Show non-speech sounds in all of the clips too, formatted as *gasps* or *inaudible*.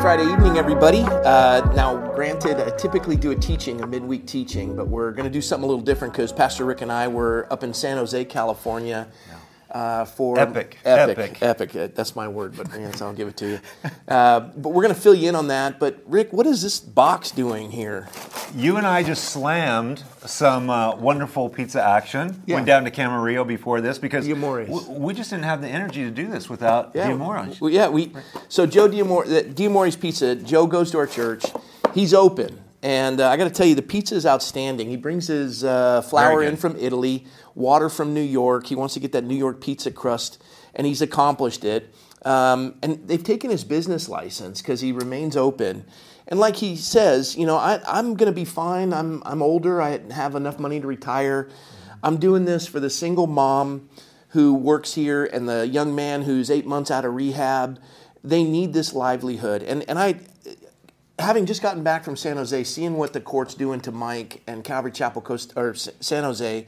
Friday evening, everybody. Uh, now, granted, I typically do a teaching, a midweek teaching, but we're going to do something a little different because Pastor Rick and I were up in San Jose, California. Uh, for Epic. epic, Epic. epic. Uh, That's my word, but yes, I'll give it to you. Uh, but we're going to fill you in on that. But Rick, what is this box doing here? You and I just slammed some uh, wonderful pizza action. Yeah. Went down to Camarillo before this because w- we just didn't have the energy to do this without Diamore's. Well, yeah, we. So Joe Diamore, Diamore's Pizza. Joe goes to our church. He's open, and uh, I got to tell you, the pizza is outstanding. He brings his uh, flour in from Italy, water from New York. He wants to get that New York pizza crust, and he's accomplished it. Um, and they've taken his business license because he remains open. And like he says, you know, I, I'm going to be fine. I'm, I'm older. I have enough money to retire. I'm doing this for the single mom who works here and the young man who's eight months out of rehab. They need this livelihood. And, and I, having just gotten back from San Jose, seeing what the court's doing to Mike and Calvary Chapel Coast or San Jose,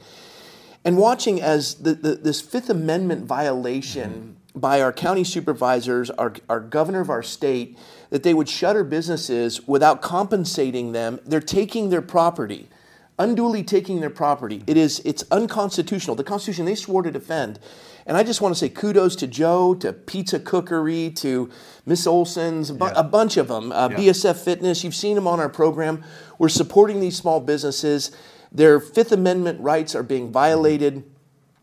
and watching as the, the, this Fifth Amendment violation by our county supervisors, our, our governor of our state, that they would shutter businesses without compensating them. They're taking their property, unduly taking their property. It is it's unconstitutional. The Constitution they swore to defend. And I just want to say kudos to Joe, to Pizza Cookery, to Miss Olson's, a, bu- Yeah. a bunch of them, uh, Yeah. BSF Fitness. You've seen them on our program. We're supporting these small businesses. Their Fifth Amendment rights are being violated.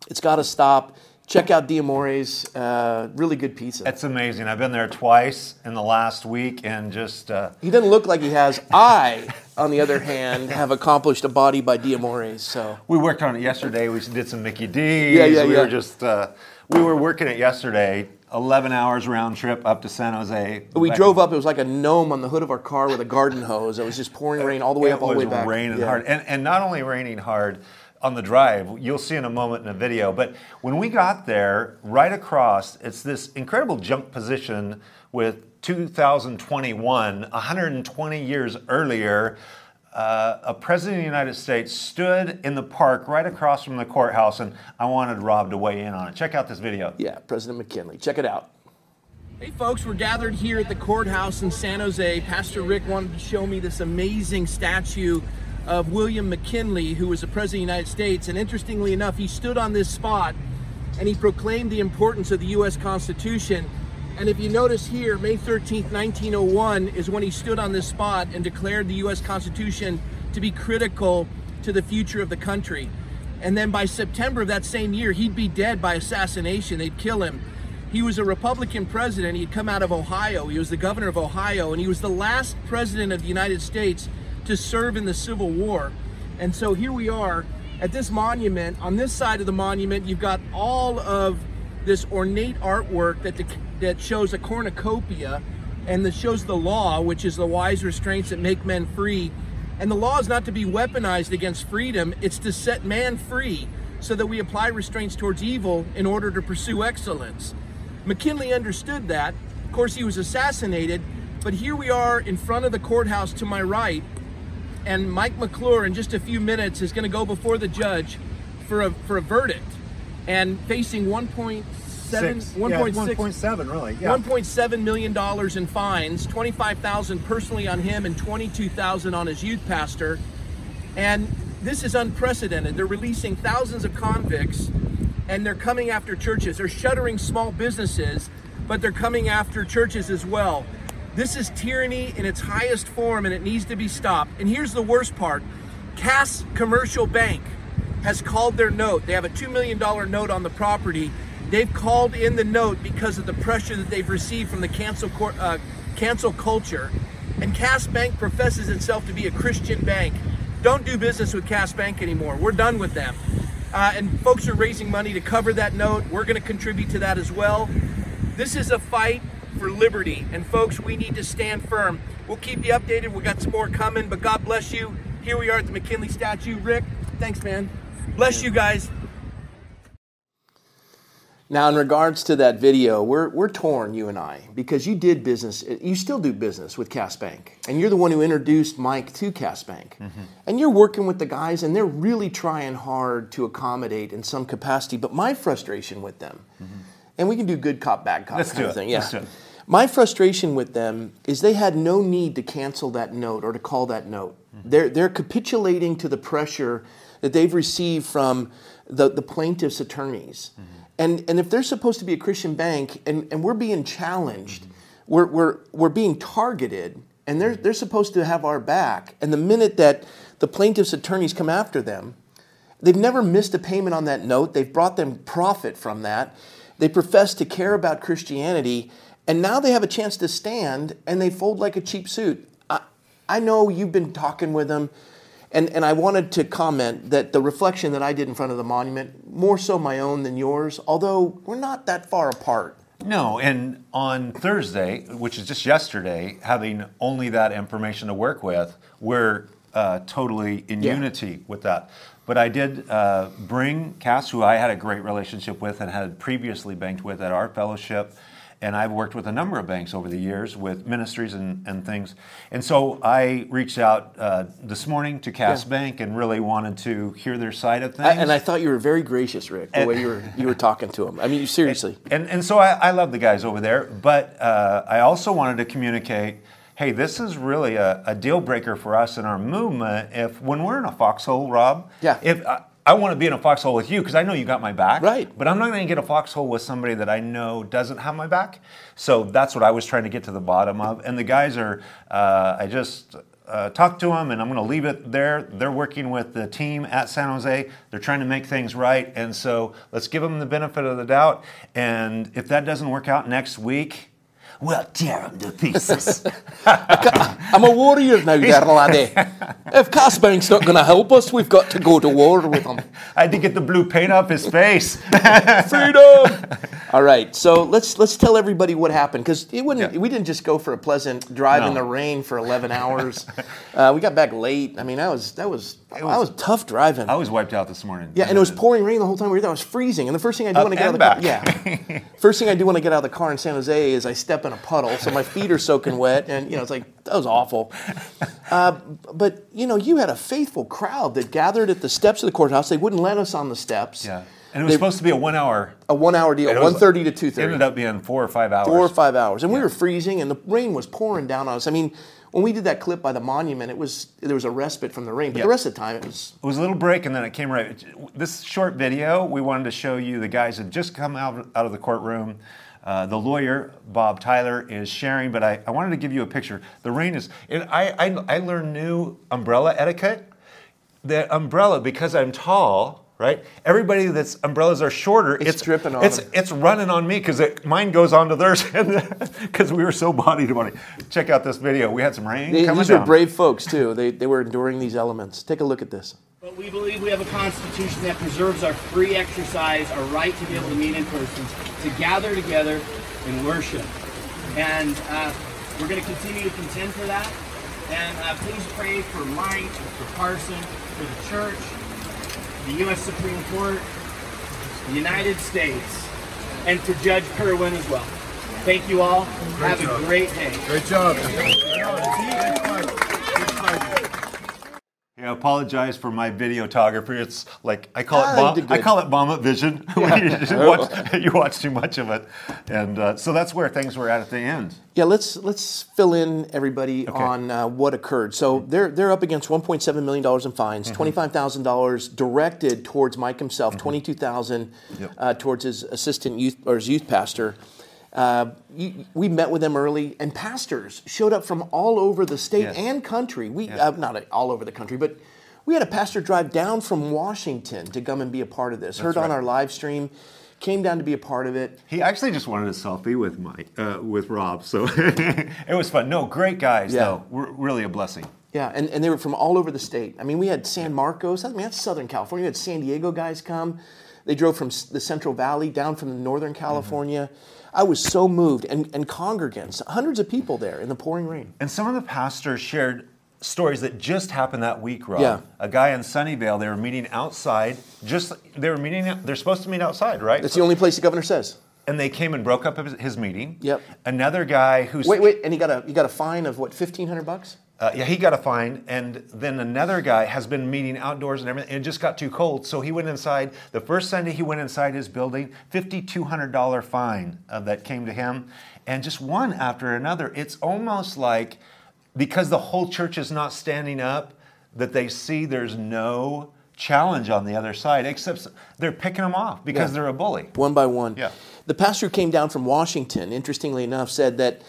It's got to stop. Check out Diamore's. Uh, really good pizza. It's amazing. I've been there twice in the last week and just. Uh, He doesn't look like he has. I, on the other hand, have accomplished a body by Diamore's. So we worked on it yesterday. We did some Mickey D's. Yeah, yeah, we yeah. were just. Uh, we were working it yesterday. 11 hours round trip up to San Jose. we Back drove up. It was like a gnome on the hood of our car with a garden hose. It was just pouring rain all the way it up, all the was way back. raining Yeah. hard, and and not only raining hard on the drive. You'll see in a moment in a video. But when we got there, right across, it's this incredible jump position with 2021, 120 years earlier. Uh, a president of the United States stood in the park right across from the courthouse, and I wanted Rob to weigh in on it. Check out this video. Yeah, President McKinley. Check it out. Hey, folks, we're gathered here at the courthouse in San Jose. Pastor Rick wanted to show me this amazing statue of William McKinley, who was the President of the United States. And interestingly enough, he stood on this spot and he proclaimed the importance of the U.S. Constitution. And if you notice here, May 13th, 1901 is when he stood on this spot and declared the U.S. Constitution to be critical to the future of the country. And then by September of that same year, he'd be dead by assassination. They'd kill him. He was a Republican president. He'd come out of Ohio. He was the governor of Ohio, and he was the last president of the United States to serve in the Civil War. And so here we are at this monument. On this side of the monument, you've got all of this ornate artwork that that shows a cornucopia and that shows the law, which is the wise restraints that make men free. And the law is not to be weaponized against freedom, it's to set man free so that we apply restraints towards evil in order to pursue excellence. McKinley understood that. Of course, he was assassinated, but here we are in front of the courthouse to my right, and Mike McClure in just a few minutes is going to go before the judge for a for a verdict and facing 1.7 Six. Yeah, 1.7, really. Yeah. 1.7 million dollars in fines, 25,000 personally on him and 22,000 on his youth pastor. And this is unprecedented. They're releasing thousands of convicts and they're coming after churches. They're shuttering small businesses, but they're coming after churches as well. This is tyranny in its highest form and it needs to be stopped. And here's the worst part. Cass Commercial Bank has called their note. They have a $2 million note on the property. They've called in the note because of the pressure that they've received from the cancel, uh, cancel culture. And Cass Bank professes itself to be a Christian bank. Don't do business with Cass Bank anymore. We're done with them. Uh, and folks are raising money to cover that note. We're going to contribute to that as well. This is a fight for liberty. And folks, we need to stand firm. We'll keep you updated. We got some more coming, but God bless you. Here we are at the McKinley statue. Rick, thanks, man. Bless you guys. Now, in regards to that video, we're, we're torn, you and I, because you did business, you still do business with Cass Bank. And you're the one who introduced Mike to Cass Bank. Mm-hmm. And you're working with the guys, and they're really trying hard to accommodate in some capacity. But my frustration with them, mm-hmm. and we can do good cop, bad cop Let's kind do of it. thing. Yeah. Let's do it. My frustration with them is they had no need to cancel that note or to call that note. Mm-hmm. They're, they're capitulating to the pressure that they've received from the, the plaintiff's attorneys. Mm-hmm. And, and if they're supposed to be a Christian bank and, and we're being challenged, we're, we're, we're being targeted, and they're, they're supposed to have our back. And the minute that the plaintiff's attorneys come after them, they've never missed a payment on that note. They've brought them profit from that. They profess to care about Christianity, and now they have a chance to stand and they fold like a cheap suit. I, I know you've been talking with them, and, and I wanted to comment that the reflection that I did in front of the monument, more so my own than yours, although we're not that far apart. No, and on Thursday, which is just yesterday, having only that information to work with, we're uh, totally in Yeah. unity with that. But I did uh, bring Cass, who I had a great relationship with and had previously banked with at our fellowship. And I've worked with a number of banks over the years with ministries and, and things. And so I reached out uh, this morning to Cass Yeah. Bank and really wanted to hear their side of things. I, and I thought you were very gracious, Rick, the way you were you were talking to them. I mean, seriously. *laughs* And, and so I, I love the guys over there, but uh, I also wanted to communicate hey, this is really a, a deal breaker for us in our movement. If when we're in a foxhole, Rob, Yeah. if I, I want to be in a foxhole with you because I know you got my back, Right. But I'm not going to get a foxhole with somebody that I know doesn't have my back. So that's what I was trying to get to the bottom of. And the guys are, uh, I just. Uh, talked to them, and I'm going to leave it there. They're working with the team at San Jose. They're trying to make things right, and so let's give them the benefit of the doubt. And if that doesn't work out next week, we'll tear him to pieces. *laughs* I'm a warrior now, there, laddie. If Cass Bank's not going to help us, we've got to go to war with him. *laughs* I had to get the blue paint off his face. *laughs* Freedom! All right, so let's let's tell everybody what happened because it wouldn't. Yeah. We didn't just go for a pleasant drive in the rain for 11 hours. uh, we got back late. I mean, that was that was that was tough driving. I was wiped out this morning. Yeah, and it was pouring rain the whole time we were there. I was freezing, and the first thing I do when I get out of the car, yeah, first thing I do when I get out of the car in San Jose is I step in a puddle, so my feet are soaking wet, and you know it's like that was awful. *laughs* Uh, but you know, you had a faithful crowd that gathered at the steps of the courthouse. They wouldn't let us on the steps. Yeah, and it was They- supposed to be a one-hour. A one-hour deal, and one thirty to two thirty. It ended up being four or five hours. four or five hours, and we were freezing, and the rain was pouring down on us. I mean, when we did that clip by the monument, it was there was a respite from the rain, but Yeah. the rest of the time it was It was a little break, and then it came right. This short video, we wanted to show you the guys had just come out, out of the courtroom. Uh, the lawyer, Bob Tyler, is sharing, but I, I wanted to give you a picture. The rain is, it, I, I, I learned new umbrella etiquette. The umbrella, because I'm tall, right? Everybody that's umbrellas are shorter. It's dripping on it's, them. It's running on me because mine goes onto theirs *laughs* because we were so body to body. Check out this video. We had some rain they, coming these down. were brave folks too. They they were enduring these elements. Take a look at this. But we believe we have a constitution that preserves our free exercise, our right to be able to meet in person, to gather together and worship. And uh, we're going to continue to contend for that. And uh, please pray for Mike, for Carson, for the church, the U.S. Supreme Court, the United States, and to Judge Kerwin as well. Thank you all. have a great day. Great job. Yeah, I apologize for my videography. It's like I call Ah, it bomb, I call it vomit vision *laughs* you, watch, *laughs* you watch too much of it, and uh, so that's where things were at at the end. Yeah, let's let's fill in everybody on uh, what occurred. So they're they're up against 1.7 million dollars in fines, Mm-hmm. 25 thousand dollars directed towards Mike himself, 22 thousand Yep. uh, towards his assistant youth or his youth pastor. Uh, you, we met with them early, and pastors showed up from all over the state Yes. and country. We uh, not all over the country, but we had a pastor drive down from Washington to come and be a part of this. Heard on our live stream, came down to be a part of it. He actually just wanted a selfie with Mike, uh, with Rob, so *laughs* it was fun. No, great guys Yeah. though. We're really a blessing. Yeah, and, and they were from all over the state. I mean, we had San Marcos. I mean, that's Southern California. We had San Diego guys come. They drove from the Central Valley down from Northern California. I was so moved. And, and congregants, hundreds of people there in the pouring rain. And some of the pastors shared stories that just happened that week, Rob. Yeah. A guy in Sunnyvale, they were meeting outside. Just they were meeting. They're supposed to meet outside, right? That's the only place the governor says. and they came and broke up his, his meeting. Yep. Another guy who's Wait, wait, and he got a he got a fine of what, fifteen hundred bucks? Uh, yeah, he got a fine, and then another guy has been meeting outdoors and everything, and it just got too cold, so he went inside. The first Sunday he went inside his building, fifty-two hundred dollar fine uh, that came to him, and just one after another. It's almost like because the whole church is not standing up, that they see there's no challenge on the other side, except they're picking them off because Yeah. they're a bully. one by one. Yeah. The pastor who came down from Washington, interestingly enough, said that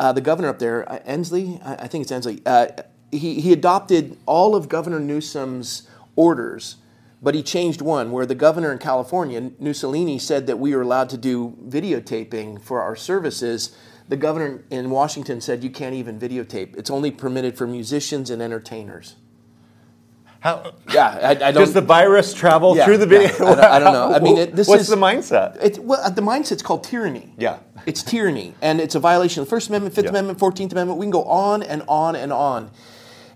uh, the governor up there, uh, Inslee, I, I think it's Inslee, uh, he, he adopted all of Governor Newsom's orders, but he changed one where the governor in California, Mussolini, said that we were allowed to do videotaping for our services. The governor in Washington said you can't even videotape. It's only permitted for musicians and entertainers. How Yeah, I, I don't. does the virus travel Yeah, through the video? yeah, I don't- I don't know. I mean, it- this what's is- the mindset? It, well, the mindset's called tyranny. Yeah. It's tyranny, and it's a violation of the First Amendment, Fifth Yeah. Amendment, Fourteenth Amendment. We can go on and on and on.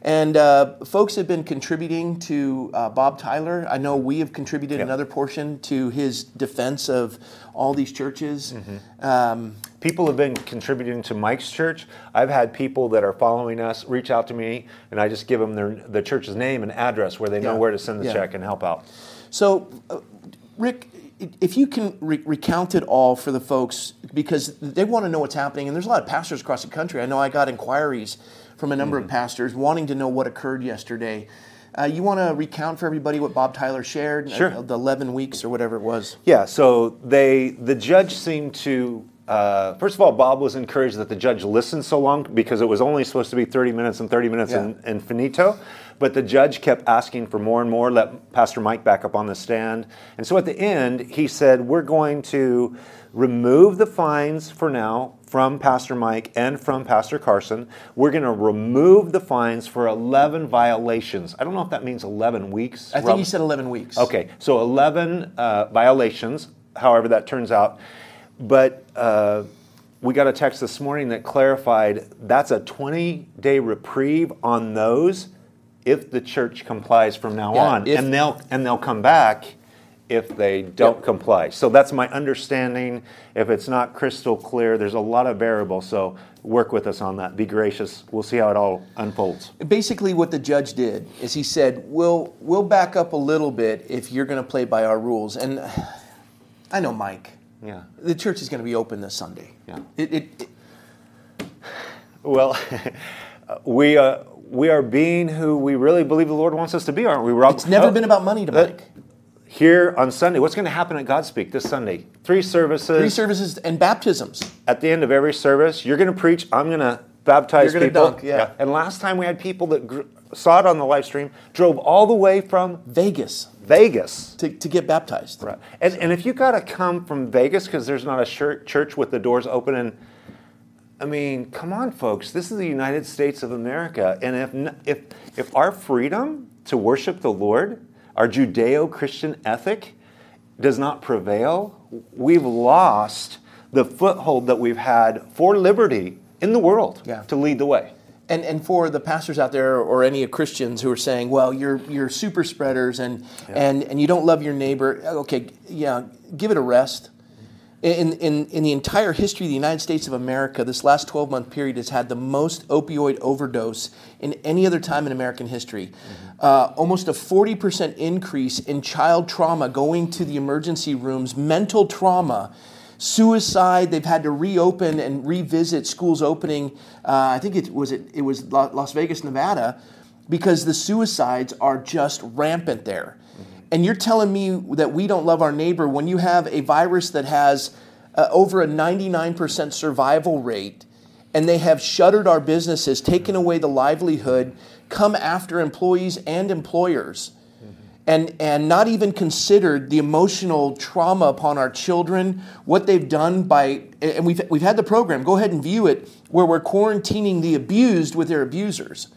And uh, folks have been contributing to uh, Bob Tyler. I know we have contributed Yeah. another portion to his defense of all these churches. Mm-hmm. Um, People have been contributing to Mike's church. I've had people that are following us reach out to me, and I just give them their, the church's name and address where they know where to send the Yeah. check and help out. So, uh, Rick, if you can re- recount it all for the folks, because they want to know what's happening, and there's a lot of pastors across the country. I know I got inquiries from a number of pastors wanting to know what occurred yesterday. Uh, you want to recount for everybody what Bob Tyler shared? Sure. Uh, the 11 weeks or whatever it was. Yeah, so they the judge seemed to uh, first of all, Bob was encouraged that the judge listened so long because it was only supposed to be 30 minutes and 30 minutes Yeah. and, and finito. But the judge kept asking for more and more, let Pastor Mike back up on the stand. And so at the end, he said, We're going to remove the fines for now from Pastor Mike and from Pastor Carson. We're going to remove the fines for 11 violations. I don't know if that means 11 weeks. I think Rob- he said 11 weeks. Okay, so 11 uh, violations, however that turns out. But uh, we got a text this morning that clarified that's a 20 day reprieve on those if the church complies from now Yeah, on. if- and, they'll, and they'll come back if they don't comply. So that's my understanding. If it's not crystal clear, there's a lot of variables. So work with us on that. Be gracious. We'll see how it all unfolds. Basically, what the judge did is he said, "We'll we'll back up a little bit if you're going to play by our rules." And I know Mike. Yeah. The church is going to be open this Sunday. Yeah. It, it, it- Well, *laughs* we uh, we are being who we really believe the Lord wants us to be, aren't we, Rob? it's never Oh, been about money to Mike. Here on Sunday, what's going to happen at Godspeak this Sunday? Three services. Three services and baptisms. At the end of every service, you're going to preach. I'm going to baptize You're people. dunk, yeah. And last time we had people that gr- saw it on the live stream, drove all the way from Vegas Vegas. to, to get baptized. Right. And, and if you got to come from Vegas because there's not a church with the doors open and I mean, come on, folks. This is the United States of America, and if if if our freedom to worship the Lord, our Judeo-Christian ethic, does not prevail, we've lost the foothold that we've had for liberty in the world Yeah. to lead the way. And, and for the pastors out there or any Christians who are saying, well, you're, you're super spreaders and, and, and you don't love your neighbor, okay, yeah, give it a rest. In, in, in the entire history of the United States of America, this last 12 month period has had the most opioid overdose in any other time in American history. Uh, almost a 40% increase in child trauma going to the emergency rooms, mental trauma suicide. They've had to reopen and revisit schools opening. Uh, I think it was it, it was La- Las Vegas, Nevada, because the suicides are just rampant there. And you're telling me that we don't love our neighbor when you have a virus that has uh, over a 99% survival rate, and they have shuttered our businesses, taken away the livelihood, come after employees and employers and and not even considered the emotional trauma upon our children, what they've done by and we've we've had the program. Go ahead and view it where we're quarantining the abused with their abusers.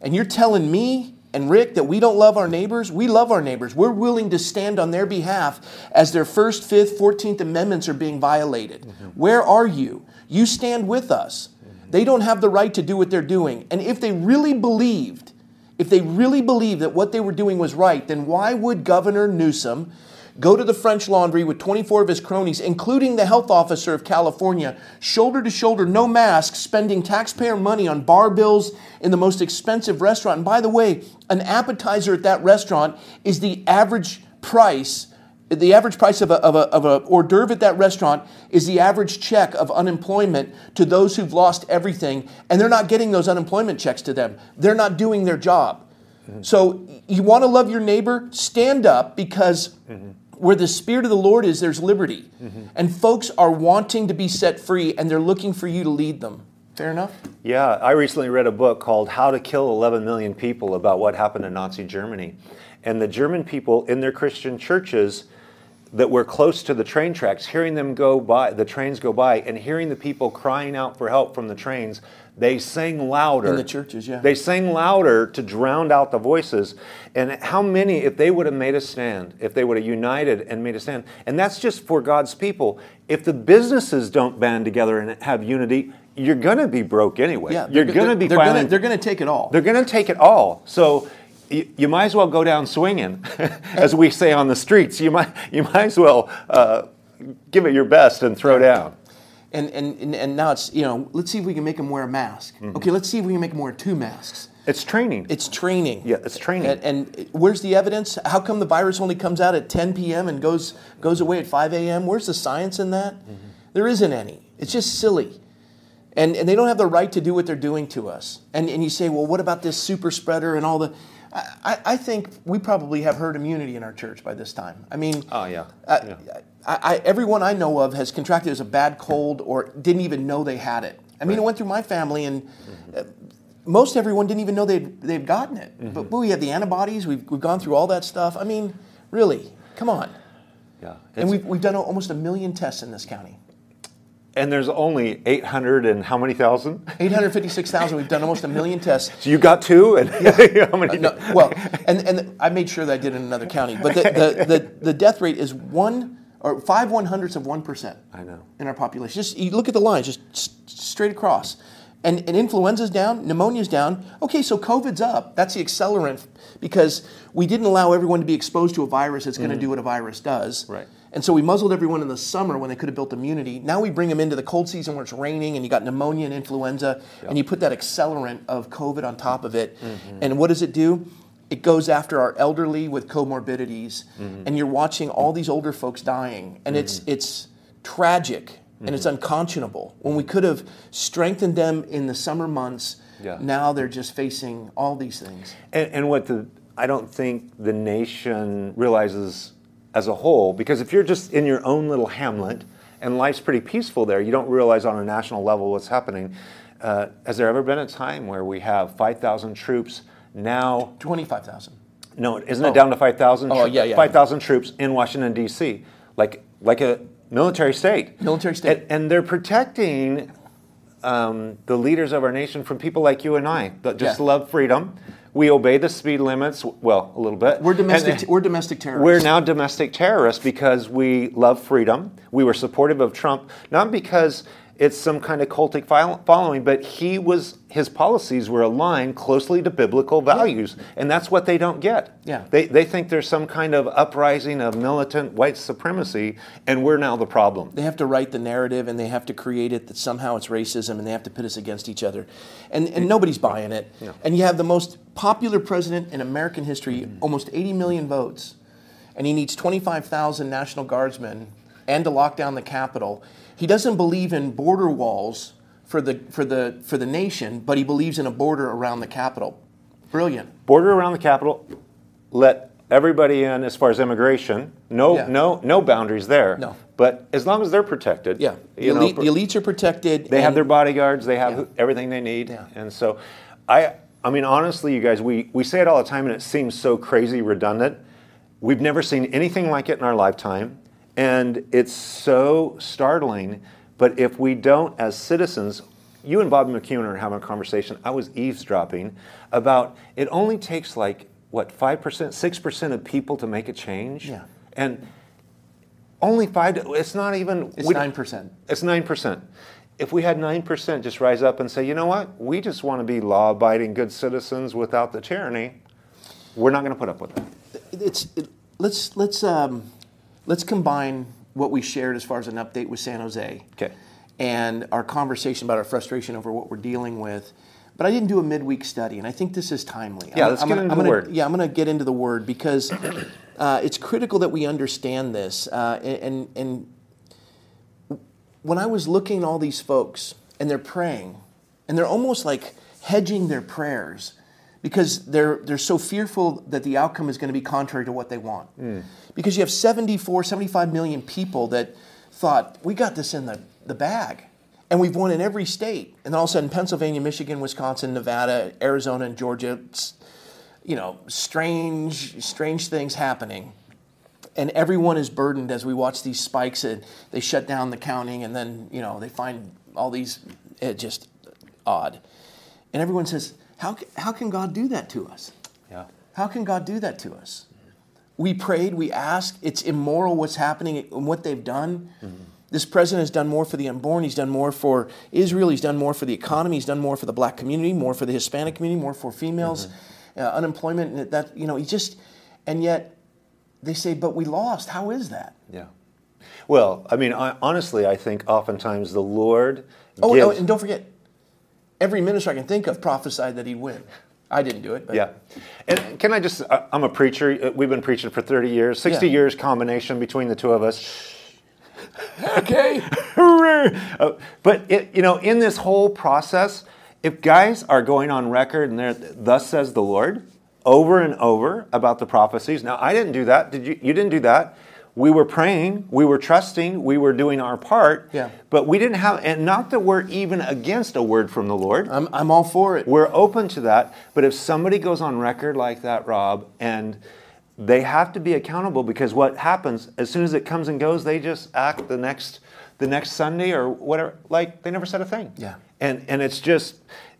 And you're telling me and Rick that we don't love our neighbors? We love our neighbors. We're willing to stand on their behalf as their first, fifth, 14th amendments are being violated. Mm-hmm. Where are you? You stand with us. Mm-hmm. They don't have the right to do what they're doing. And if they really believed if they really believed that what they were doing was right, then why would Governor Newsom go to the French Laundry with 24 of his cronies, including the health officer of California, shoulder to shoulder, no mask, spending taxpayer money on bar bills in the most expensive restaurant. And by the way, an appetizer at that restaurant is the average price the average price of a, of, a, of a hors d'oeuvre at that restaurant is the average check of unemployment to those who've lost everything, and they're not getting those unemployment checks to them. They're not doing their job. Mm-hmm. So you want to love your neighbor? Stand up because mm-hmm. Where the Spirit of the Lord is, there's liberty. Mm-hmm. And folks are wanting to be set free, and they're looking for you to lead them. Fair enough? Yeah, I recently read a book called How to Kill 11 Million People about what happened in Nazi Germany. And the German people in their Christian churches that were close to the train tracks, hearing them go by, the trains go by, and hearing the people crying out for help from the trains, they sang louder. In the churches, yeah. They sang louder to drown out the voices. And how many, if they would have made a stand, if they would have united and made a stand, and that's just for God's people. If the businesses don't band together and have unity, you're going to be broke anyway. Yeah, you're going to be they're going to take it all. They're going to take it all. So you, you might as well go down swinging, *laughs* as we say on the streets. You might, you might as well uh, give it your best and throw down. And, and, and now it's, you know, let's see if we can make them wear a mask. Mm-hmm. Okay, let's see if we can make them wear two masks. It's training. It's training. Yeah, it's training. And, and, where's the evidence? How come the virus only comes out at 10 p.m. and goes goes away at 5 a.m.? Where's the science in that? Mm-hmm. There isn't any. It's just silly. And, and they don't have the right to do what they're doing to us. And, and you say, well, what about this super spreader and all the. I, I, think we probably have herd immunity in our church by this time. I mean, oh yeah, yeah. I, I, everyone I know of has contracted as a bad cold or didn't even know they had it. I mean, right. it went through my family, and mm-hmm. uh, most everyone didn't even know they'd they've gotten it. Mm-hmm. But we have the antibodies. We've we've gone through all that stuff. I mean, really, come on. Yeah, and we've we've done almost a million tests in this county. And there's only 800 and how many thousand? 856,000. We've done almost a million tests. So you got two? And yeah. *laughs* how many? Uh, no, well, and, and I made sure that I did in another county. But the, the, the, the death rate is one or five one hundredths of 1%. I know. In our population. Just you look at the lines, just straight across. And, and influenza's down, pneumonia's down. Okay, so COVID's up. That's the accelerant because we didn't allow everyone to be exposed to a virus that's going to mm. do what a virus does. Right. And so we muzzled everyone in the summer when they could have built immunity. Now we bring them into the cold season where it's raining and you got pneumonia and influenza, yep. and you put that accelerant of COVID on top of it. Mm-hmm. And what does it do? It goes after our elderly with comorbidities, mm-hmm. and you're watching all these older folks dying, and mm-hmm. it's it's tragic and it's mm-hmm. unconscionable. When we could have strengthened them in the summer months, yeah. now they're just facing all these things. And, and what the I don't think the nation realizes as a whole, because if you're just in your own little hamlet and life's pretty peaceful there, you don't realize on a national level what's happening. Uh, has there ever been a time where we have 5,000 troops now? 25,000. No, isn't it oh. down to 5,000? Oh, yeah, yeah. 5,000 troops in Washington, D.C., like, like a military state. Military state. And, and they're protecting um, the leaders of our nation from people like you and I that just yeah. love freedom we obey the speed limits, well, a little bit. We're domestic, and, we're domestic terrorists. We're now domestic terrorists because we love freedom. We were supportive of Trump, not because it's some kind of cultic following, but he was his policies were aligned closely to biblical values, yeah. and that's what they don't get. Yeah, they they think there's some kind of uprising of militant white supremacy, and we're now the problem. They have to write the narrative, and they have to create it that somehow it's racism, and they have to pit us against each other, and and nobody's buying it. Yeah. And you have the most popular president in American history, mm-hmm. almost 80 million votes, and he needs 25,000 National Guardsmen and to lock down the Capitol he doesn't believe in border walls for the, for, the, for the nation, but he believes in a border around the capital. Brilliant. Border around the capital, let everybody in as far as immigration. No, yeah. no, no boundaries there. No. But as long as they're protected. Yeah. The, elite, know, the elites are protected. They have their bodyguards. They have yeah. everything they need. Yeah. And so, I, I mean, honestly, you guys, we, we say it all the time, and it seems so crazy redundant. We've never seen anything like it in our lifetime. And it's so startling. But if we don't, as citizens, you and Bob McCune are having a conversation. I was eavesdropping about it only takes like, what, 5%, 6% of people to make a change? Yeah. And only five, it's not even. It's 9%. It's 9%. If we had 9% just rise up and say, you know what, we just want to be law abiding good citizens without the tyranny, we're not going to put up with that. It's, it, let's, let's, um, let's combine what we shared as far as an update with San Jose. Okay. And our conversation about our frustration over what we're dealing with. But I didn't do a midweek study, and I think this is timely. Yeah, I'm- let's I'm get gonna- into I'm the gonna- word. Yeah, I'm going to get into the word because uh, it's critical that we understand this. Uh, and, and when I was looking at all these folks and they're praying, and they're almost like hedging their prayers because they're, they're so fearful that the outcome is going to be contrary to what they want. Hmm. Because you have 74, 75 million people that thought, we got this in the, the bag. And we've won in every state. And then all of a sudden, Pennsylvania, Michigan, Wisconsin, Nevada, Arizona, and Georgia, you know, strange, strange things happening and everyone is burdened as we watch these spikes and they shut down the counting and then you know they find all these it just odd and everyone says how, how can god do that to us Yeah. how can god do that to us we prayed we asked it's immoral what's happening and what they've done this president has done more for the unborn he's done more for israel he's done more for the economy he's done more for the black community more for the hispanic community more for females uh, unemployment and that you know he just and yet they say, but we lost. How is that? Yeah. Well, I mean, I, honestly, I think oftentimes the Lord Oh, gives. oh, and don't forget, every minister I can think of prophesied that he'd win. I didn't do it, but yeah. And can I just, I'm a preacher. We've been preaching for 30 years, 60 Yeah. years combination between the two of us. okay. *laughs* Uh, but it, you know, in this whole process, if guys are going on record and they're thus says the Lord over and over about the prophecies. Now, I didn't do that. Did you? You didn't do that. We were praying, we were trusting, we were doing our part. Yeah. But we didn't have, and not that we're even against a word from the Lord. I'm, I'm all for it. We're open to that. But if somebody goes on record like that, Rob, and they have to be accountable because what happens as soon as it comes and goes, they just act the next the next Sunday or whatever, like they never said a thing. Yeah. And and it's just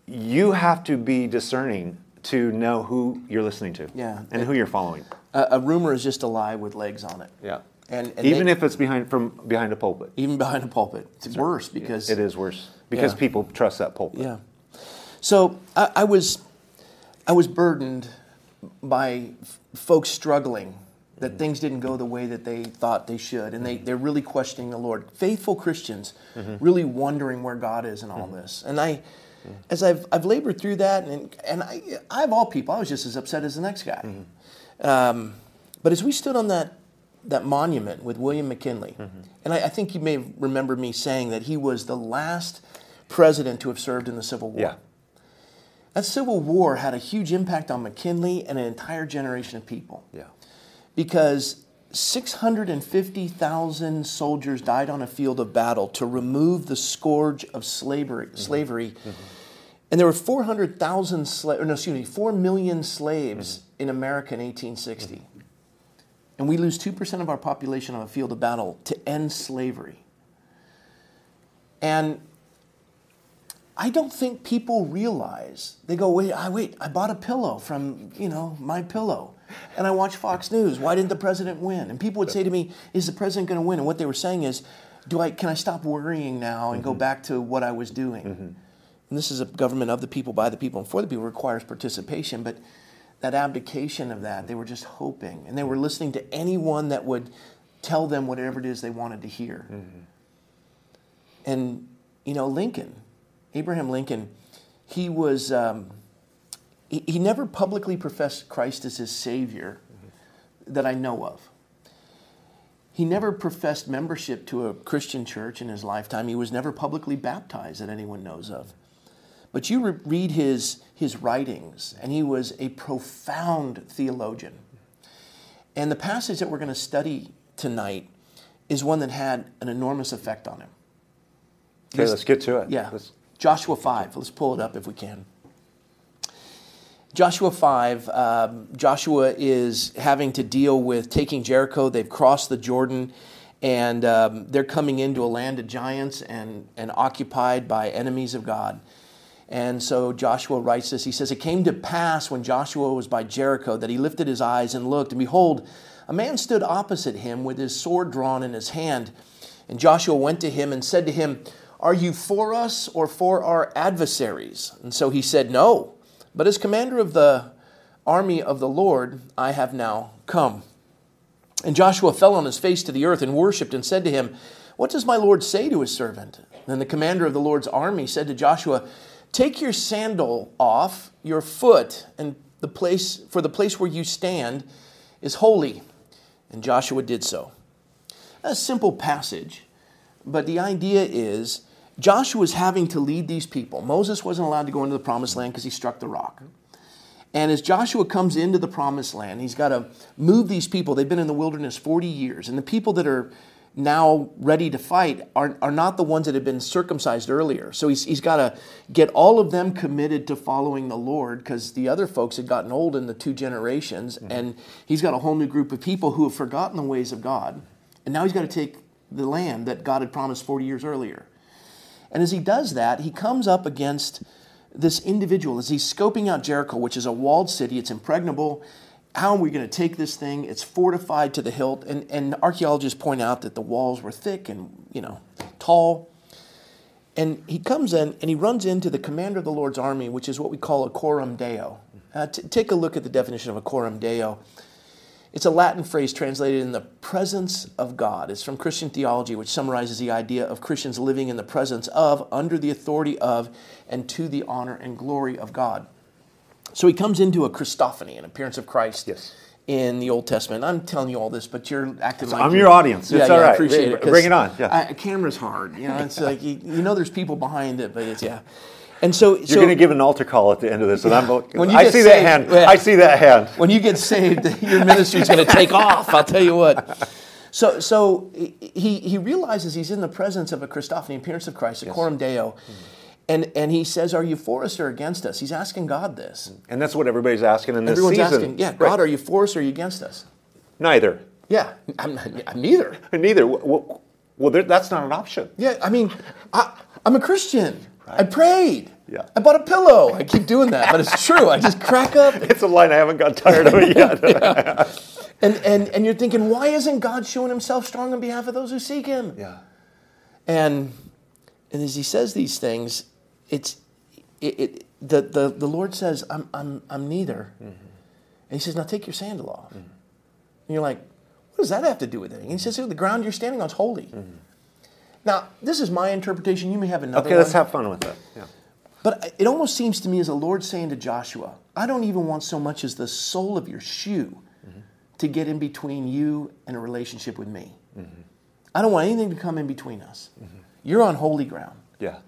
you have to be discerning to know who you're listening to. Yeah. And who you're following. A, a rumor is just a lie with legs on it. Yeah. And, and Even they- if it's behind from behind a pulpit. even behind a pulpit, it's worse because It is worse. Because Yeah. people trust that pulpit. Yeah. So I, I was, I was burdened by f- folks struggling that mm-hmm. things didn't go the way that they thought they should, and they mm-hmm. they're really questioning the Lord. Faithful Christians, mm-hmm. really wondering where God is in all this. And I, as I've I've labored through that, and and I I of all people, I was just as upset as the next guy. Um, but as we stood on that that monument with William McKinley, mm-hmm. and I, I think you may remember me saying that he was the last president to have served in the Civil War. Yeah. That Civil War had a huge impact on McKinley and an entire generation of people Yeah. because 650,000 soldiers died on a field of battle to remove the scourge of slavery. Mm-hmm. slavery. Mm-hmm. And there were 400,000 slaves, no, excuse me, 4 million slaves in America in 1860. And we lose 2% of our population on a field of battle to end slavery. And I don't think people realize. They go, wait, I wait, I bought a pillow from, you know, MyPillow. And I watch Fox News. Why didn't the president win? And people would say to me, is the president going to win? And what they were saying is, do I can I stop worrying now and go mm-hmm. back to what I was doing? Mm-hmm. And this is a government of the people, by the people, and for the people requires participation, but that abdication of that, they were just hoping. And they were listening to anyone that would tell them whatever it is they wanted to hear. And, you know, Lincoln, Abraham Lincoln, he was, um, he, he never publicly professed Christ as his Savior that I know of. He never professed membership to a Christian church in his lifetime. He was never publicly baptized that anyone knows of. But you re- read his, his writings, and he was a profound theologian. And the passage that we're going to study tonight is one that had an enormous effect on him. Okay, let's get to it. Yeah. Let's- Joshua 5. Let's pull it up if we can. Joshua 5, um, Joshua is having to deal with taking Jericho. They've crossed the Jordan and um, they're coming into a land of giants and, and occupied by enemies of God. And so Joshua writes this. He says, It came to pass when Joshua was by Jericho that he lifted his eyes and looked, and behold, a man stood opposite him with his sword drawn in his hand. And Joshua went to him and said to him, Are you for us or for our adversaries? And so he said, No, but as commander of the army of the Lord, I have now come. And Joshua fell on his face to the earth and worshipped and said to him, What does my Lord say to his servant? Then the commander of the Lord's army said to Joshua, Take your sandal off your foot, and the place for the place where you stand is holy. And Joshua did so. A simple passage, but the idea is Joshua is having to lead these people. Moses wasn't allowed to go into the promised land because he struck the rock. And as Joshua comes into the promised land, he's got to move these people. They've been in the wilderness 40 years. And the people that are now ready to fight are, are not the ones that have been circumcised earlier. So he's, he's got to get all of them committed to following the Lord because the other folks had gotten old in the two generations. Mm-hmm. And he's got a whole new group of people who have forgotten the ways of God. And now he's got to take the land that God had promised 40 years earlier. And as he does that, he comes up against this individual as he's scoping out Jericho, which is a walled city, it's impregnable. How are we going to take this thing? It's fortified to the hilt. And, and archaeologists point out that the walls were thick and, you know, tall. And he comes in and he runs into the commander of the Lord's army, which is what we call a coram deo. Uh, t- take a look at the definition of a coram deo. It's a Latin phrase translated in the presence of God. It's from Christian theology, which summarizes the idea of Christians living in the presence of, under the authority of, and to the honor and glory of God. So he comes into a Christophany, an appearance of Christ. Yes. In the Old Testament, I'm telling you all this, but you're acting like I'm your audience. Yeah, all yeah, right. I appreciate it. Bring it on. Yeah. I, camera's hard. You know, it's *laughs* like you, you know, there's people behind it, but it's yeah. And so you're going to give an altar call at the end of this, and I'm. When I see saved, that hand. Yeah. I see that hand. When you get saved, *laughs* your ministry is going to take off. I'll tell you what. So, so he he realizes he's in the presence of a Christophany, appearance of Christ, a yes. coram deo. Mm-hmm. And, and he says, Are you for us or against us? He's asking God this. And that's what everybody's asking in this Everyone's season. asking, Yeah, God, right. are you for us or are you against us? Neither. Yeah, I'm, I'm neither. *laughs* neither. Well, well that's not an option. Yeah, I mean, I, am a Christian. Right. I prayed. Yeah. I bought a pillow. I keep doing that, but it's *laughs* true. I just crack up. It's a line I haven't got tired of it *laughs* yet. yeah. And, and, and you're thinking, why isn't God showing himself strong on behalf of those who seek him? Yeah. And, and as he says these things, it's it, it, the, the, the Lord says, I'm, I'm, I'm neither. Mm-hmm. And he says, now take your sandal off. Mm-hmm. And you're like, what does that have to do with anything? He says, the ground you're standing on is holy. Mm-hmm. Now, this is my interpretation. You may have another Okay, one. let's have fun with that. Yeah. But it almost seems to me as the Lord saying to Joshua, I don't even want so much as the sole of your shoe to get in between you and a relationship with me. I don't want anything to come in between us. You're on holy ground. Yeah.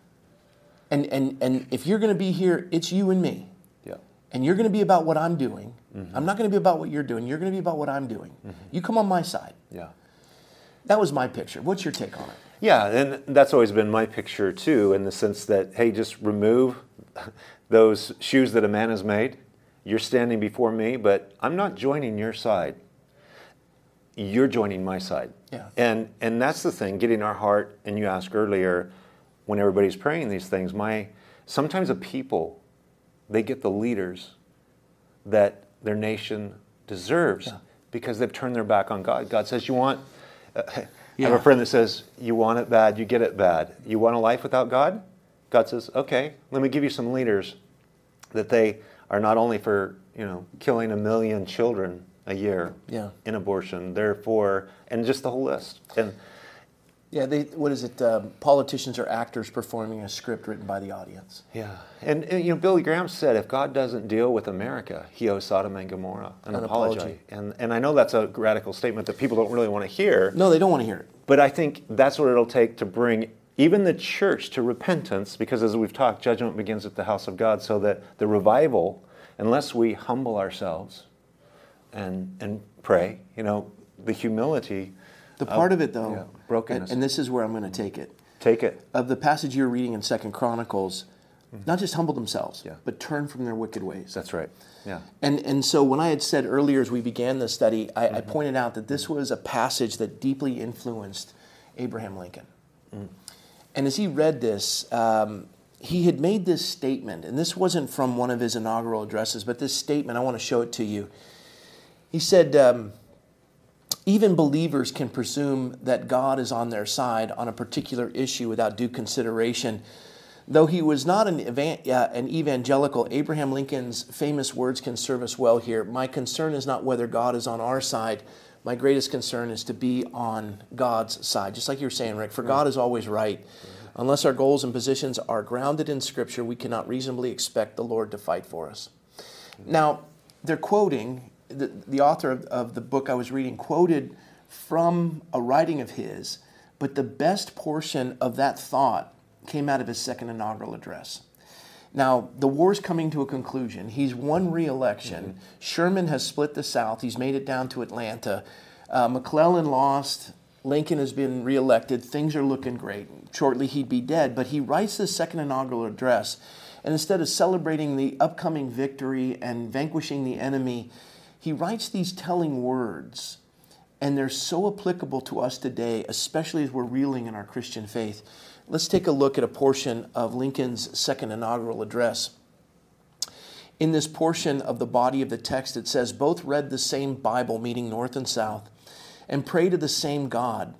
And, and, and if you're going to be here, it's you and me. Yeah. And you're going to be about what I'm doing. Mm-hmm. I'm not going to be about what you're doing. You're going to be about what I'm doing. Mm-hmm. You come on my side. Yeah. That was my picture. What's your take on it? Yeah, and that's always been my picture too, in the sense that, hey, just remove *laughs* those shoes that a man has made. You're standing before me, but I'm not joining your side. You're joining my side. Yeah. And and that's the thing, getting our heart, and you asked earlier, when everybody's praying these things, my sometimes a people, they get the leaders that their nation deserves Yeah. because they've turned their back on God. God says, You want uh, *laughs* I have a friend that says, You want it bad, you get it bad. You want a life without God? God says, Okay, let me give you some leaders that they are not only for, you know, killing a million children a year Yeah. in abortion, therefore, and just the whole list. And Yeah, they, what is it? Um, politicians are actors performing a script written by the audience. yeah, and, and, you know, Billy Graham said, if God doesn't deal with America, He owes Sodom and Gomorrah an, An apology. apology. And and I know that's a radical statement that people don't really want to hear. No, they don't want to hear it. But I think that's what it'll take to bring even the church to repentance, because as we've talked, judgment begins at the house of God, so that the revival, unless we humble ourselves and, and pray, you know, the humility, The part of it, though, yeah, brokenness. and, and this is where I'm going to take it. take it. Of the passage you're reading in Second Chronicles, not just humble themselves, Yeah. but turn from their wicked ways. That's right. Yeah. And, and so when I had said earlier as we began this study, I, I pointed out that this was a passage that deeply influenced Abraham Lincoln. And as he read this, um, he had made this statement, and this wasn't from one of his inaugural addresses, but this statement, I want to show it to you. He said, um, even believers can presume that God is on their side on a particular issue without due consideration. Though he was not an, evan- uh, an evangelical, Abraham Lincoln's famous words can serve us well here. My concern is not whether God is on our side, my greatest concern is to be on God's side. Just like you were saying, Rick, for God is always right. Unless our goals and positions are grounded in Scripture, we cannot reasonably expect the Lord to fight for us. Now, they're quoting, the, the author of, of the book I was reading quoted from a writing of his, but the best portion of that thought came out of his second inaugural address. Now, the war's coming to a conclusion. He's won re election. Mm-hmm. Sherman has split the South. He's made it down to Atlanta. Uh, McClellan lost. Lincoln has been reelected. Things are looking great. Shortly, he'd be dead. But he writes this second inaugural address. And instead of celebrating the upcoming victory and vanquishing the enemy, he writes these telling words. And they're so applicable to us today, especially as we're reeling in our Christian faith. Let's take a look at a portion of Lincoln's second inaugural address. In this portion of the body of the text, it says, Both read the same Bible, meaning North and South, and pray to the same God,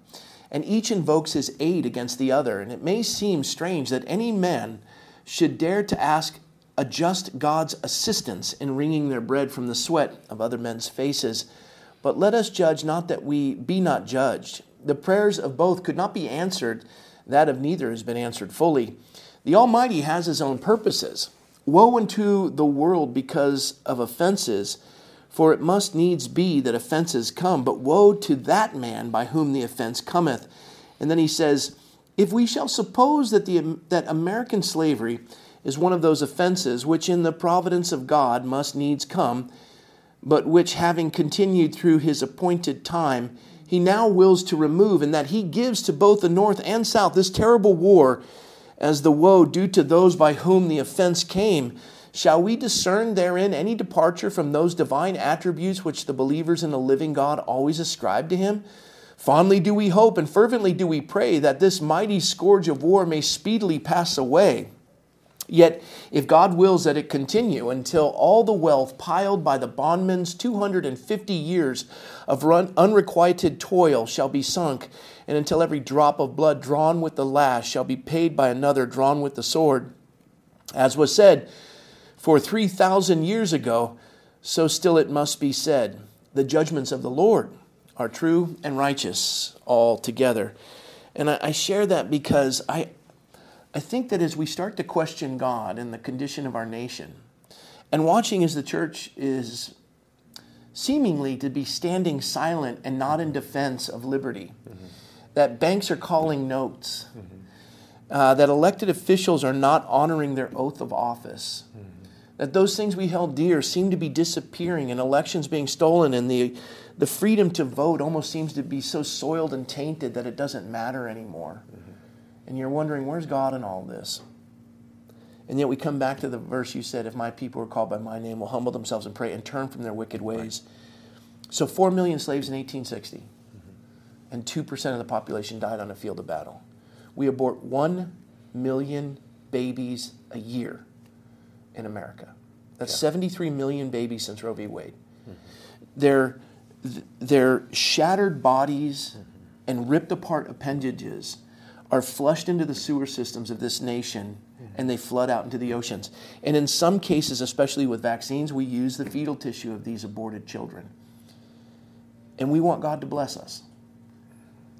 and each invokes his aid against the other. And it may seem strange that any man should dare to ask a just God's assistance in wringing their bread from the sweat of other men's faces. But let us judge not that we be not judged. The prayers of both could not be answered that of neither has been answered fully. The Almighty has his own purposes. Woe unto the world because of offenses, for it must needs be that offenses come, but woe to that man by whom the offense cometh. And then he says, If we shall suppose that, the, that American slavery is one of those offenses which in the providence of God must needs come, but which having continued through his appointed time, he now wills to remove, and that he gives to both the North and South this terrible war as the woe due to those by whom the offense came. Shall we discern therein any departure from those divine attributes which the believers in the living God always ascribe to him? Fondly do we hope and fervently do we pray that this mighty scourge of war may speedily pass away Yet, if God wills that it continue until all the wealth piled by the bondman's 250 years of unrequited toil shall be sunk, and until every drop of blood drawn with the lash shall be paid by another drawn with the sword, as was said for 3,000 years ago, so still it must be said the judgments of the Lord are true and righteous altogether. And I, share that because I, I think that as we start to question God and the condition of our nation, and watching as the church is seemingly to be standing silent and not in defense of liberty, mm-hmm. that banks are calling notes, mm-hmm. uh, that elected officials are not honoring their oath of office, mm-hmm. that those things we held dear seem to be disappearing and elections being stolen, and the, the freedom to vote almost seems to be so soiled and tainted that it doesn't matter anymore and you're wondering, where's God in all this? And yet we come back to the verse you said, if my people are called by my name, will humble themselves and pray and turn from their wicked ways. Right. So 4 million slaves in 1860, mm-hmm. and 2% of the population died on the field of battle. We abort 1 million babies a year in America. That's yeah. 73 million babies since Roe v. Wade. Mm-hmm. Their, their shattered bodies mm-hmm. and ripped apart appendages are flushed into the sewer systems of this nation and they flood out into the oceans. And in some cases, especially with vaccines, we use the fetal tissue of these aborted children. And we want God to bless us.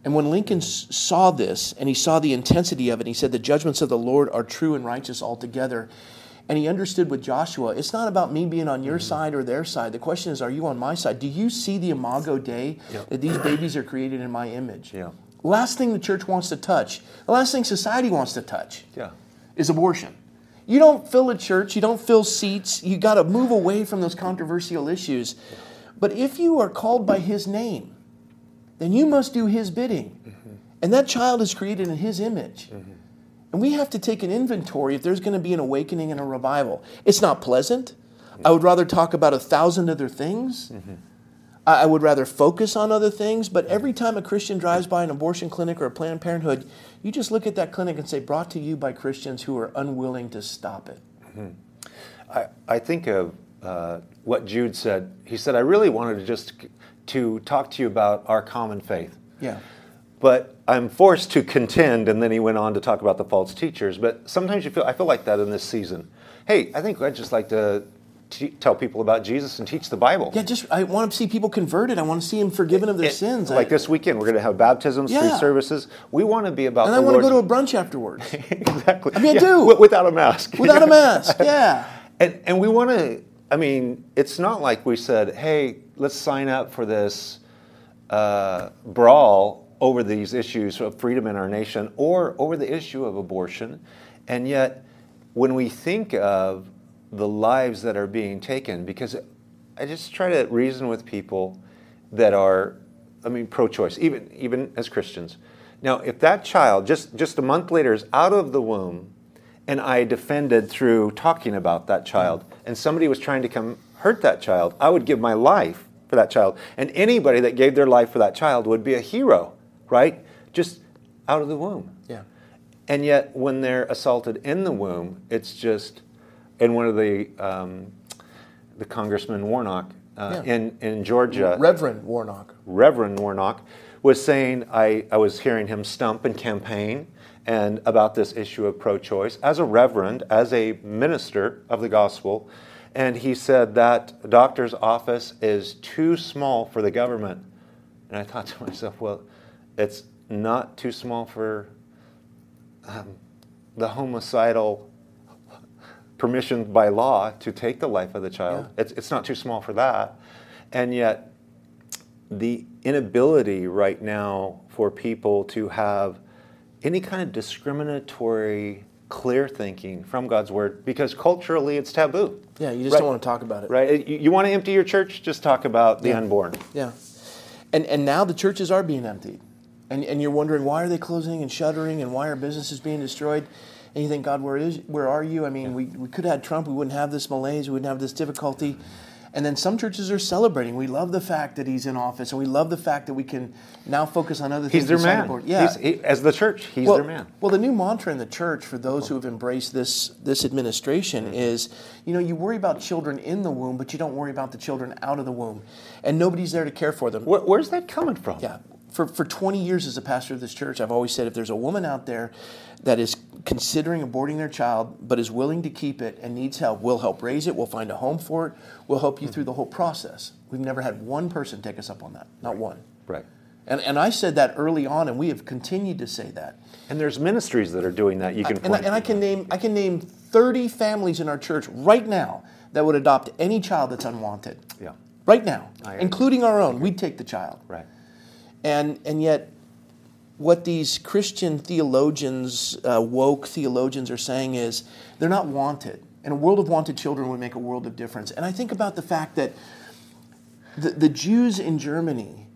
And when Lincoln saw this and he saw the intensity of it, he said, The judgments of the Lord are true and righteous altogether. And he understood with Joshua, it's not about me being on your mm-hmm. side or their side. The question is, are you on my side? Do you see the imago Dei yep. that these babies are created in my image? Yeah. Last thing the church wants to touch, the last thing society wants to touch yeah. is abortion. You don't fill a church, you don't fill seats, you got to move away from those controversial issues. But if you are called by his name, then you must do his bidding. Mm-hmm. And that child is created in his image. Mm-hmm. And we have to take an inventory if there's going to be an awakening and a revival. It's not pleasant. Mm-hmm. I would rather talk about a thousand other things. I would rather focus on other things, but every time a Christian drives by an abortion clinic or a Planned Parenthood, you just look at that clinic and say, brought to you by Christians who are unwilling to stop it. Mm-hmm. I, I think of uh, what Jude said. He said, I really wanted to just to talk to you about our common faith. Yeah. But I'm forced to contend, and then he went on to talk about the false teachers. But sometimes you feel I feel like that in this season. Hey, I think I'd just like to t- tell people about Jesus and teach the Bible. Yeah, just I want to see people converted. I want to see them forgiven of their It- sins. Like I, this weekend, we're going to have baptisms, Yeah. three services. We want to be about and I want to go to a brunch afterwards *laughs* exactly. I mean, I Yeah, do. wi- without a mask. without a *laughs* mask. Yeah. And, and we want to, I mean, it's not like we said, hey, let's sign up for this uh, brawl over these issues of freedom in our nation or over the issue of abortion. And yet, when we think of the lives that are being taken, because I just try to reason with people that are, I mean, pro choice, even, even as Christians. Now, if that child just, just a month later is out of the womb, and I defended through talking about that child, and somebody was trying to come hurt that child, I would give my life for that child. And anybody that gave their life for that child would be a hero, right? Just out of the womb. Yeah. And yet, when they're assaulted in the womb, it's just, and one of the, um, the Congressman Warnock uh, Yeah. in, in Georgia, Reverend Warnock. Reverend Warnock was saying, I, I was hearing him stump and campaign and about this issue of pro choice as a reverend, as a minister of the gospel. And he said that doctor's office is too small for the government. And I thought to myself, well, it's not too small for um, the homicidal permission by law to take the life of the child. Yeah. It's, it's not too small for that. And yet, the inability right now for people to have any kind of discriminatory, clear thinking from God's word because culturally it's taboo. Yeah, you just Right. don't want to talk about it. Right? You, you want to empty your church? Just talk about the Yeah. unborn. Yeah. And and now the churches are being emptied. And and you're wondering why are they closing and shuttering and why are businesses being destroyed? And you think, God, where is where are you? I mean, we, we could have had Trump, we wouldn't have this malaise, we wouldn't have this difficulty. And then some churches are celebrating. We love the fact that he's in office, and we love the fact that we can now focus on other things. He's their man. board. Yeah. He's- he- as the church, he's well, their man. Well, the new mantra in the church for those who have embraced this this administration Mm-hmm. is, you know, you worry about children in the womb, but you don't worry about the children out of the womb, and nobody's there to care for them. Where, where's that coming from? Yeah. For, for 20 years as a pastor of this church, I've always said if there's a woman out there that is considering aborting their child but is willing to keep it and needs help, we'll help raise it, we'll find a home for it, we'll help you through the whole process. We've never had one person take us up on that, not one. Right. And, and I said that early on, and we have continued to say that. And there's ministries that are doing that. You can And I, and I can name I can name 30 families in our church right now that would adopt any child that's unwanted. Yeah. Right now, including our own. We'd take the child. Right. And and yet, what these Christian theologians, uh, woke theologians, are saying is they're not wanted. And a world of wanted children would make a world of difference. And I think about the fact that the, the Jews in Germany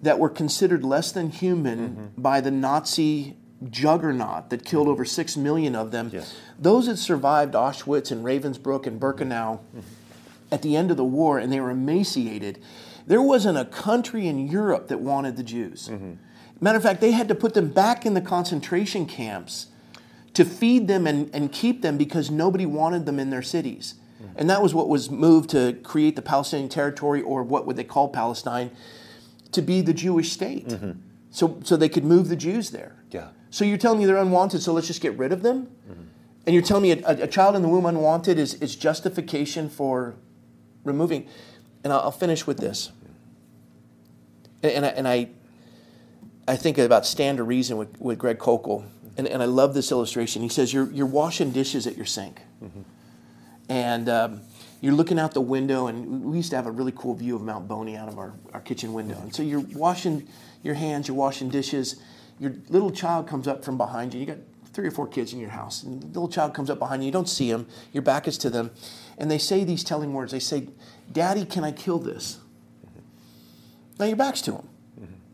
that were considered less than human Mm-hmm. by the Nazi juggernaut that killed over six million of them, Yes. those that survived Auschwitz and Ravensbrück and Birkenau Mm-hmm. at the end of the war and they were emaciated, there wasn't a country in Europe that wanted the Jews. Mm-hmm. Matter of fact, they had to put them back in the concentration camps to feed them and, and keep them because nobody wanted them in their cities. And that was what was moved to create the Palestinian territory, or what would they call Palestine, to be the Jewish state. So, so they could move the Jews there. Yeah. So you're telling me they're unwanted, so let's just get rid of them? And you're telling me a, a, a child in the womb unwanted is, is justification for removing. And I'll, I'll finish with this. And, and, I, and I, I think about Stand to Reason with, with Greg Koukl, and, and I love this illustration. He says, You're, you're washing dishes at your sink. And um, you're looking out the window, and we used to have a really cool view of Mount Boney out of our, our kitchen window. And so you're washing your hands, you're washing dishes. Your little child comes up from behind you. You got three or four kids in your house, and the little child comes up behind you. You don't see them, your back is to them. And they say these telling words. They say, Daddy, can I kill this? Now your back's to them.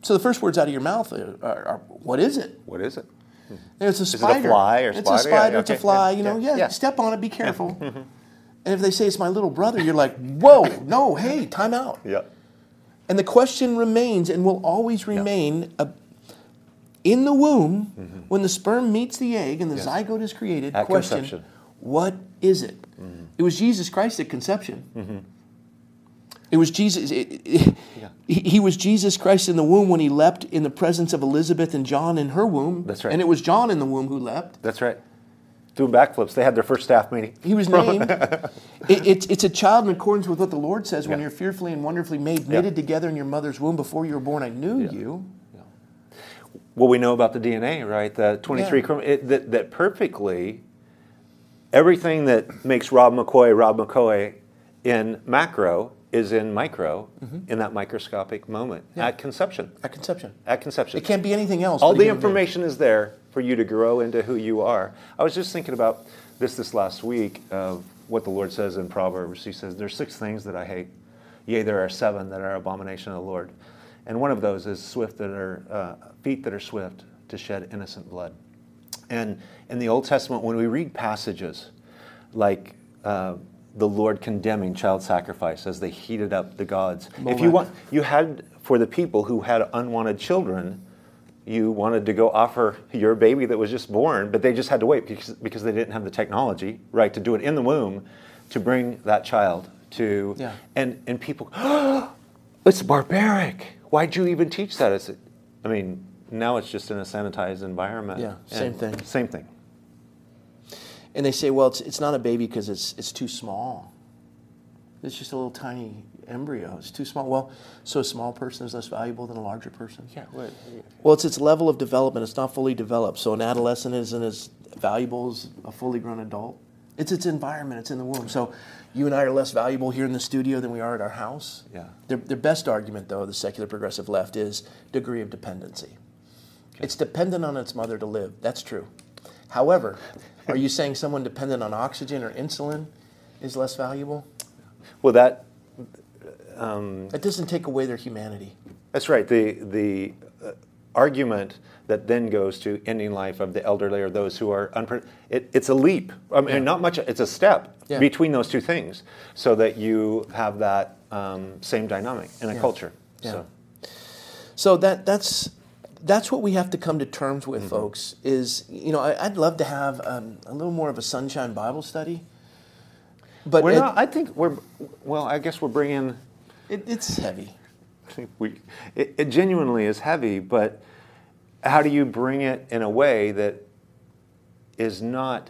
So the first words out of your mouth are, are, are What is it? What is it? It's a it a spider. fly or it's spider? a Yeah, spider. it's a fly. yeah, you know, yeah, yeah, yeah. Step on it. Be careful. *laughs* and if they say it's my little brother, you're like, whoa, no, hey, time out. Yeah. And the question remains, and will always remain, uh, in the womb when the sperm meets the egg and the Mm-hmm. Yes. zygote is created. At question: conception. Mm-hmm. What is it? It was Jesus Christ at conception. It was Jesus. it- it- he, he was Jesus Christ in the womb when he leapt in the presence of Elizabeth and John in her womb. That's right. And it was John in the womb who leapt. That's right. doing backflips. They had their first staff meeting. He was *laughs* named. it, it's, it's a child in accordance with what the Lord says. When Yeah. you're fearfully and wonderfully made, knitted together in your mother's womb before you were born, I knew you. What we know about the DNA, right? The 23 Yeah. chrom- it, that, that perfectly everything that makes Rob McCoy Rob McCoy in macro is in micro in that microscopic moment Mm-hmm. Yeah. at conception. At conception. At conception. It can't be anything else. All the information is there for you to grow into who you are. I was just thinking about this this last week of what the Lord says in Proverbs. He says, There's six things that I hate. Yea, there are seven that are abomination of the Lord. And one of those is swift that are uh, feet that are swift to shed innocent blood. And in the Old Testament, when we read passages like uh, the Lord condemning child sacrifice as they heated up the gods, if you want, you had for the people who had unwanted children, you wanted to go offer your baby that was just born, but they just had to wait because, because they didn't have the technology, right, to do it in the womb, to bring that child to, Yeah. and and people, *gasps* it's barbaric. Why'd you even teach that? It's, I mean, now it's just in a sanitized environment. Yeah, same And- thing. Same thing. And they say, well, it's, it's not a baby because it's, it's too small. It's just a little tiny embryo. It's too small. Well, so a small person is less valuable than a larger person? Yeah. What, Well, it's its level of development. It's not fully developed. So an adolescent isn't as valuable as a fully grown adult. It's its environment. It's in the womb. So you and I are less valuable here in the studio than we are at our house. Yeah. Their, their best argument, though, the secular progressive left, is degree of dependency. It's dependent on its mother to live. That's true. However, are you saying someone dependent on oxygen or insulin is less valuable? well, that That doesn't take away their humanity. That's right. The the uh, argument that then goes to ending life of the elderly or those who are unpre- it, it's a leap. I mean, Yeah. not much. It's a step Yeah. between those two things, so that you have that um, same dynamic in a Yeah. culture. Yeah. So So that that's that's what we have to come to terms with, folks. Is you know I, I'd love to have um, a little more of a sunshine Bible study, but we're it, not. I think we're. Well, I guess we're bringing. it, it's heavy. *laughs* We, it, it genuinely is heavy, but how do you bring it in a way that is not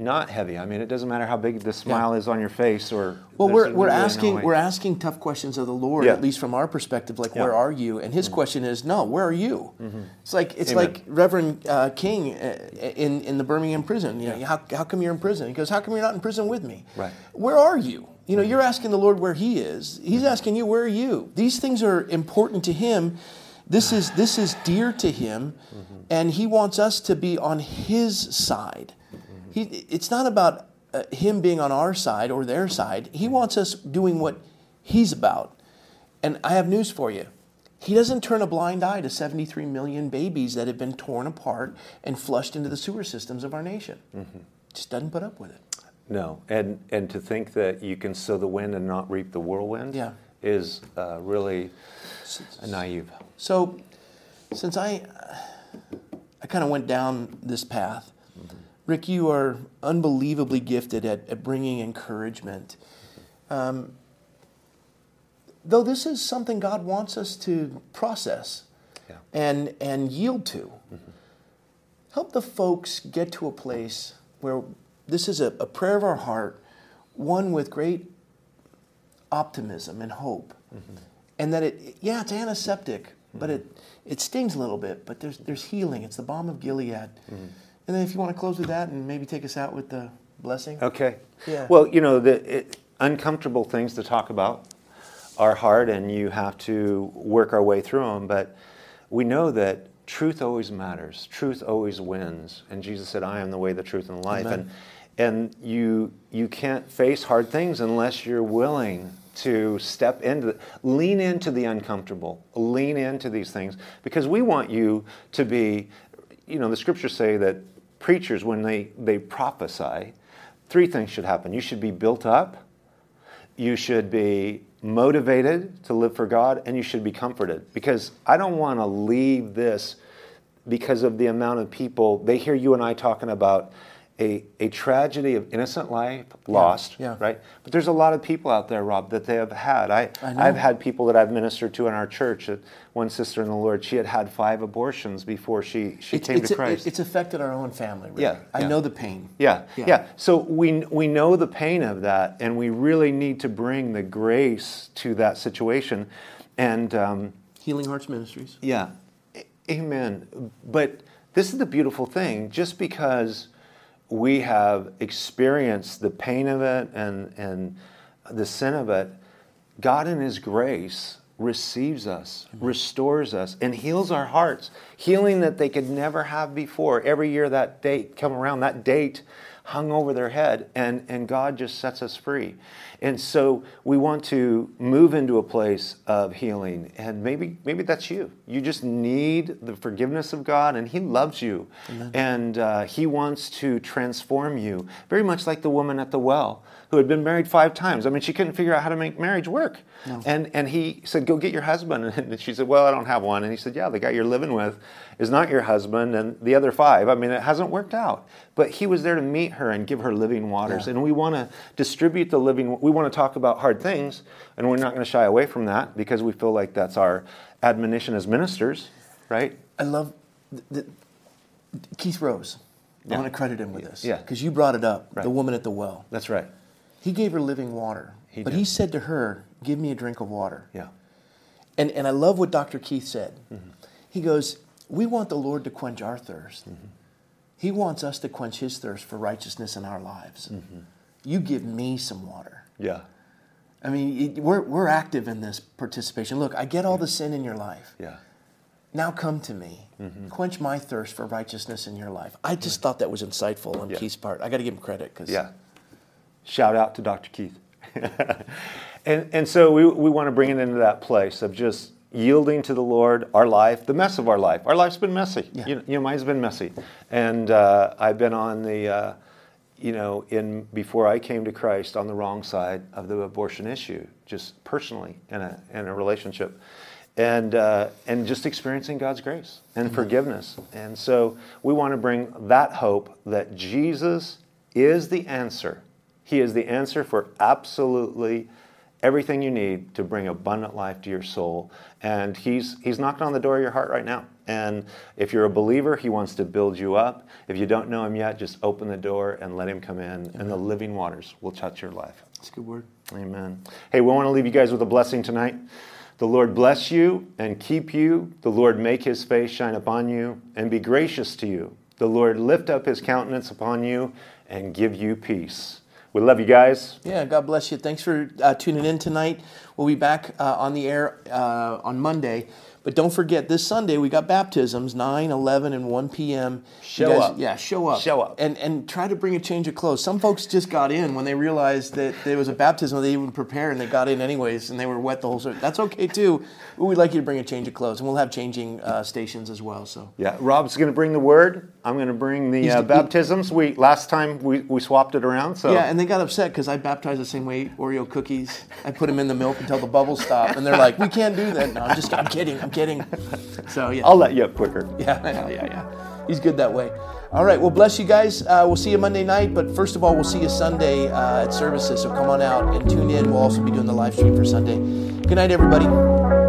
not heavy? I mean, it doesn't matter how big the smile is on your face, or Well, we're, we're asking we're asking tough questions of the Lord, Yeah. at least from our perspective. Like, Yeah. where are you? And His mm-hmm. question is, no, where are you? Mm-hmm. It's like it's Amen. like Reverend uh, King uh, in in the Birmingham prison. You know, how how come you're in prison? He goes, how come you're not in prison with me? Right. Where are you? You know, mm-hmm. you're asking the Lord where He is. He's asking you, where are you? These things are important to Him. This is this is dear to Him, and He wants us to be on His side. He, it's not about uh, him being on our side or their side. He wants us doing what he's about. And I have news for you. He doesn't turn a blind eye to 73 million babies that have been torn apart and flushed into the sewer systems of our nation. Just doesn't put up with it. No, and and to think that you can sow the wind and not reap the whirlwind Yeah. is uh, really naive. So, since I, I kind of went down this path, Rick, you are unbelievably gifted at, at bringing encouragement. Um, though this is something God wants us to process Yeah. and, and yield to, mm-hmm. help the folks get to a place where this is a, a prayer of our heart, one with great optimism and hope. Mm-hmm. And that it, yeah, it's antiseptic, but mm-hmm. it, it stings a little bit, but there's, there's healing. It's the balm of Gilead. And then if you want to close with that and maybe take us out with the blessing. Okay. Yeah. Well, you know, the it, uncomfortable things to talk about are hard, and you have to work our way through them. But we know that truth always matters. Truth always wins. And Jesus said, "I am the way, the truth, and the life." Amen. And and you you can't face hard things unless you're willing to step into the, lean into the uncomfortable lean into these things because we want you to be you know the scriptures say that preachers when they they prophesy three things should happen you should be built up you should be motivated to live for God, and you should be comforted. Because I don't want to leave this because of the amount of people they hear you and I talking about a, a tragedy of innocent life lost, yeah. right? But there's a lot of people out there, Rob, that they have had. I, I. I've had people that I've ministered to in our church. That one sister in the Lord, she had had five abortions before she, she It's, came it's, to Christ. it's affected our own family. Rick. Yeah, I yeah. know the pain. Yeah, Yeah. yeah, So we we know the pain of that, and we really need to bring the grace to that situation. And um, Healing Hearts Ministries. yeah, A- amen. But this is the beautiful thing. Just because we have experienced the pain of it and and the sin of it, God in His grace receives us, restores us, and heals our hearts. Healing that they could never have before. Every year that date come around, that date hung over their head, and, and God just sets us free. And so we want to move into a place of healing. And maybe maybe that's you. You just need the forgiveness of God, and He loves you. And uh, He wants to transform you, very much like the woman at the well who had been married five times. I mean, she couldn't figure out how to make marriage work. And, and he said, Go get your husband. *laughs* And she said, Well, I don't have one. And he said, Yeah, the guy you're living with is not your husband. And the other five, I mean, it hasn't worked out. But he was there to meet her and give her living waters. Yeah. And we want to distribute the living, we want to talk about hard things. And we're not going to shy away from that because we feel like that's our admonition as ministers, right? I love th- th- Keith Rose. Yeah. I want to credit him with this. Yeah. Because you brought it up, Right. the woman at the well. That's right. He gave her living water. He but did. he said to her, Give me a drink of water. Yeah. And, and I love what Dr. Keith said. Mm-hmm. He goes, We want the Lord to quench our thirst. Mm-hmm. He wants us to quench his thirst for righteousness in our lives. Mm-hmm. You give me some water. Yeah. I mean, it- we're, we're active in this participation. Look, I get all the sin in your life. Yeah. Now come to me. Mm-hmm. Quench my thirst for righteousness in your life. I just thought that was insightful on Yeah. Keith's part. I got to give him credit because Yeah. Shout out to Dr. Keith. *laughs* and, and so we, we want to bring it into that place of just yielding to the Lord, our life, the mess of our life. Our life's been messy. Yeah. You, you know, mine's been messy. And uh, I've been on the, uh, you know, in before I came to Christ on the wrong side of the abortion issue, just personally in a, in a relationship. And, uh, and just experiencing God's grace and forgiveness. And so we want to bring that hope that Jesus is the answer. He is the answer for absolutely everything you need to bring abundant life to your soul. And he's, he's knocking on the door of your heart right now. And if you're a believer, he wants to build you up. If you don't know him yet, just open the door and let him come in, and the living waters will touch your life. That's a good word. Amen. Hey, we want to leave you guys with a blessing tonight. The Lord bless you and keep you. The Lord make his face shine upon you and be gracious to you. The Lord lift up his countenance upon you and give you peace. We love you guys. Yeah, God bless you. Thanks for uh, tuning in tonight. We'll be back uh, on the air uh, on Monday. But don't forget, this Sunday we got baptisms 9, 11, and 1 p.m. Show up. Yeah, show up. Show up. And, and try to bring a change of clothes. Some folks just got in when they realized that there was a baptism. They even prepared and they got in anyways and they were wet the whole service. That's okay too. But we'd like you to bring a change of clothes. And we'll have changing uh, stations as well. So Yeah, Rob's going to bring the word. I'm going to bring the uh, baptisms. We last time we, we swapped it around. So Yeah, and they got upset because I baptized the same way Oreo cookies. I put them in the milk until the bubbles stop, and they're like, "We can't do that." No, I'm just, I'm kidding, I'm kidding. *laughs* So yeah, I'll let you up quicker. *laughs* yeah, yeah, yeah, yeah. He's good that way. All right, well, bless you guys. Uh, we'll see you Monday night, but first of all, we'll see you Sunday uh, at services. So come on out and tune in. We'll also be doing the live stream for Sunday. Good night, everybody.